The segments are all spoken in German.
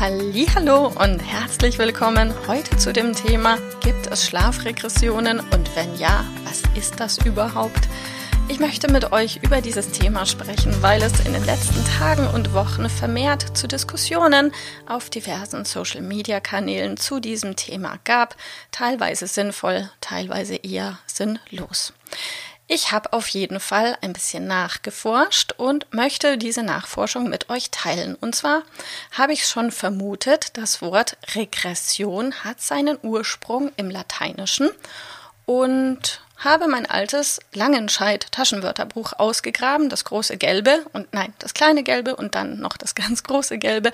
Hallo und herzlich willkommen heute zu dem Thema Gibt es Schlafregressionen und wenn ja, was ist das überhaupt? Ich möchte mit euch über dieses Thema sprechen, weil es in den letzten Tagen und Wochen vermehrt zu Diskussionen auf diversen Social-Media-Kanälen zu diesem Thema gab, teilweise sinnvoll, teilweise eher sinnlos. Ich habe auf jeden Fall ein bisschen nachgeforscht und möchte diese Nachforschung mit euch teilen. Und zwar habe ich schon vermutet, das Wort Regression hat seinen Ursprung im Lateinischen und habe mein altes Langenscheid Taschenwörterbuch ausgegraben, das große gelbe und nein, das kleine gelbe und dann noch das ganz große gelbe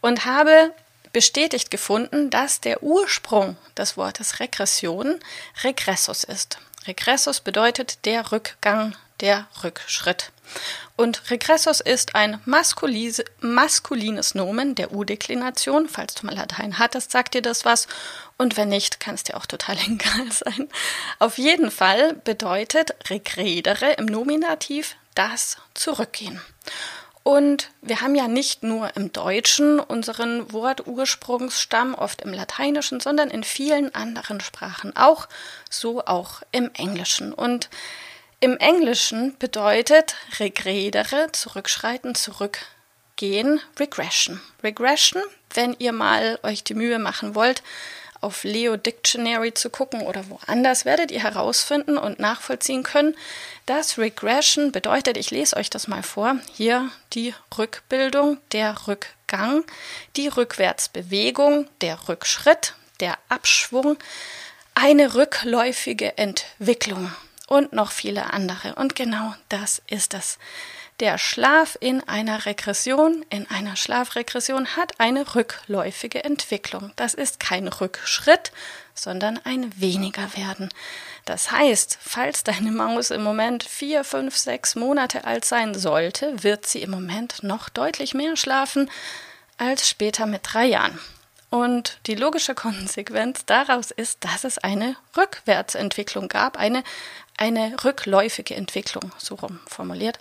und habe bestätigt gefunden, dass der Ursprung des Wortes Regression Regressus ist. Regressus bedeutet der Rückgang, der Rückschritt. Und Regressus ist ein maskulines Nomen der U-Deklination. Falls du mal Latein hattest, sagt dir das was. Und wenn nicht, kann es dir auch total egal sein. Auf jeden Fall bedeutet regredere im Nominativ das Zurückgehen. Und wir haben ja nicht nur im Deutschen unseren Wortursprungsstamm, oft im Lateinischen, sondern in vielen anderen Sprachen auch, so auch im Englischen. Und im Englischen bedeutet regredere, zurückschreiten, zurückgehen, Regression. Regression, wenn ihr mal euch die Mühe machen wollt, auf Leo Dictionary zu gucken oder woanders, werdet ihr herausfinden und nachvollziehen können, dass Regression bedeutet, ich lese euch das mal vor, hier die Rückbildung, der Rückgang, die Rückwärtsbewegung, der Rückschritt, der Abschwung, eine rückläufige Entwicklung und noch viele andere. Und genau das ist es. Der Schlaf in einer Regression, in einer Schlafregression hat eine rückläufige Entwicklung. Das ist kein Rückschritt, sondern ein weniger werden. Das heißt, falls deine Maus im Moment vier, fünf, sechs Monate alt sein sollte, wird sie im Moment noch deutlich mehr schlafen als später mit drei Jahren. Und die logische Konsequenz daraus ist, dass es eine Rückwärtsentwicklung gab, eine eine rückläufige Entwicklung, so rum formuliert.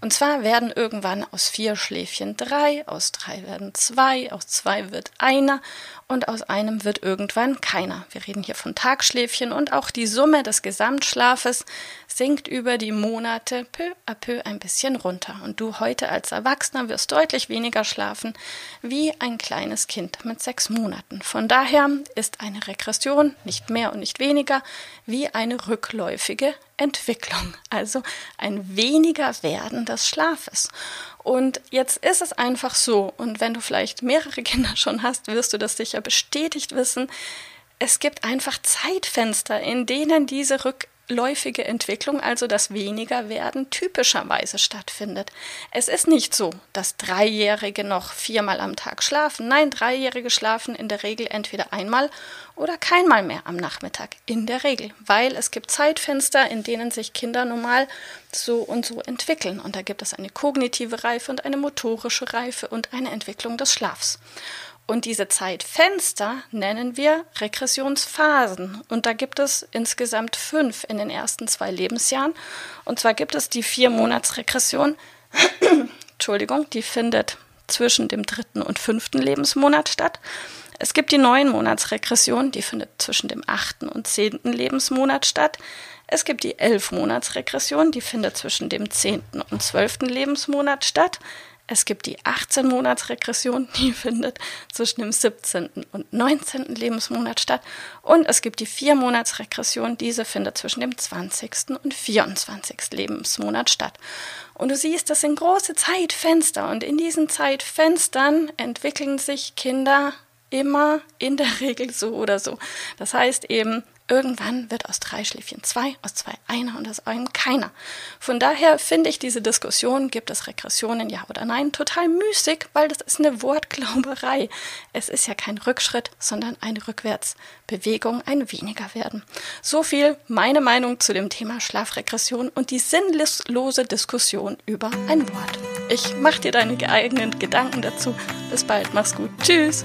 Und zwar werden irgendwann aus vier Schläfchen drei, aus drei werden zwei, aus zwei wird einer und aus einem wird irgendwann keiner. Wir reden hier von Tagschläfchen und auch die Summe des Gesamtschlafes sinkt über die Monate peu à peu ein bisschen runter. Und du heute als Erwachsener wirst deutlich weniger schlafen wie ein kleines Kind mit sechs Monaten. Von daher ist eine Regression nicht mehr und nicht weniger wie eine rückläufige Entwicklung, also ein weniger Werden des Schlafes. Und jetzt ist es einfach so, und wenn du vielleicht mehrere Kinder schon hast, wirst du das sicher bestätigt wissen, es gibt einfach Zeitfenster, in denen diese Rück läufige Entwicklung, also das Wenigerwerden, typischerweise stattfindet. Es ist nicht so, dass Dreijährige noch viermal am Tag schlafen. Nein, Dreijährige schlafen in der Regel entweder einmal oder keinmal mehr am Nachmittag. In der Regel, weil es gibt Zeitfenster, in denen sich Kinder normal so und so entwickeln. Und da gibt es eine kognitive Reife und eine motorische Reife und eine Entwicklung des Schlafs. Und diese Zeitfenster nennen wir Regressionsphasen. Und da gibt es insgesamt fünf in den ersten zwei Lebensjahren. Und zwar gibt es die Vier-Monats-Regression. Entschuldigung, die findet zwischen dem dritten und fünften Lebensmonat statt. Es gibt die Neun-Monats-Regression, die findet zwischen dem achten und zehnten Lebensmonat statt. Es gibt die Elf-Monats-Regression, die findet zwischen dem zehnten und zwölften Lebensmonat statt. Es gibt die 18-Monats-Regression, die findet zwischen dem 17. und 19. Lebensmonat statt. Und es gibt die 4-Monats-Regression, diese findet zwischen dem 20. und 24. Lebensmonat statt. Und du siehst, das sind große Zeitfenster. Und in diesen Zeitfenstern entwickeln sich Kinder immer in der Regel so oder so. Das heißt eben, Irgendwann wird aus drei Schläfchen zwei, aus zwei einer und aus einem keiner. Von daher finde ich diese Diskussion, gibt es Regressionen, ja oder nein, total müßig, weil das ist eine Wortglauberei. Es ist ja kein Rückschritt, sondern eine Rückwärtsbewegung, ein weniger werden. So viel meine Meinung zu dem Thema Schlafregression und die sinnlose Diskussion über ein Wort. Ich mach dir deine eigenen Gedanken dazu. Bis bald, mach's gut. Tschüss.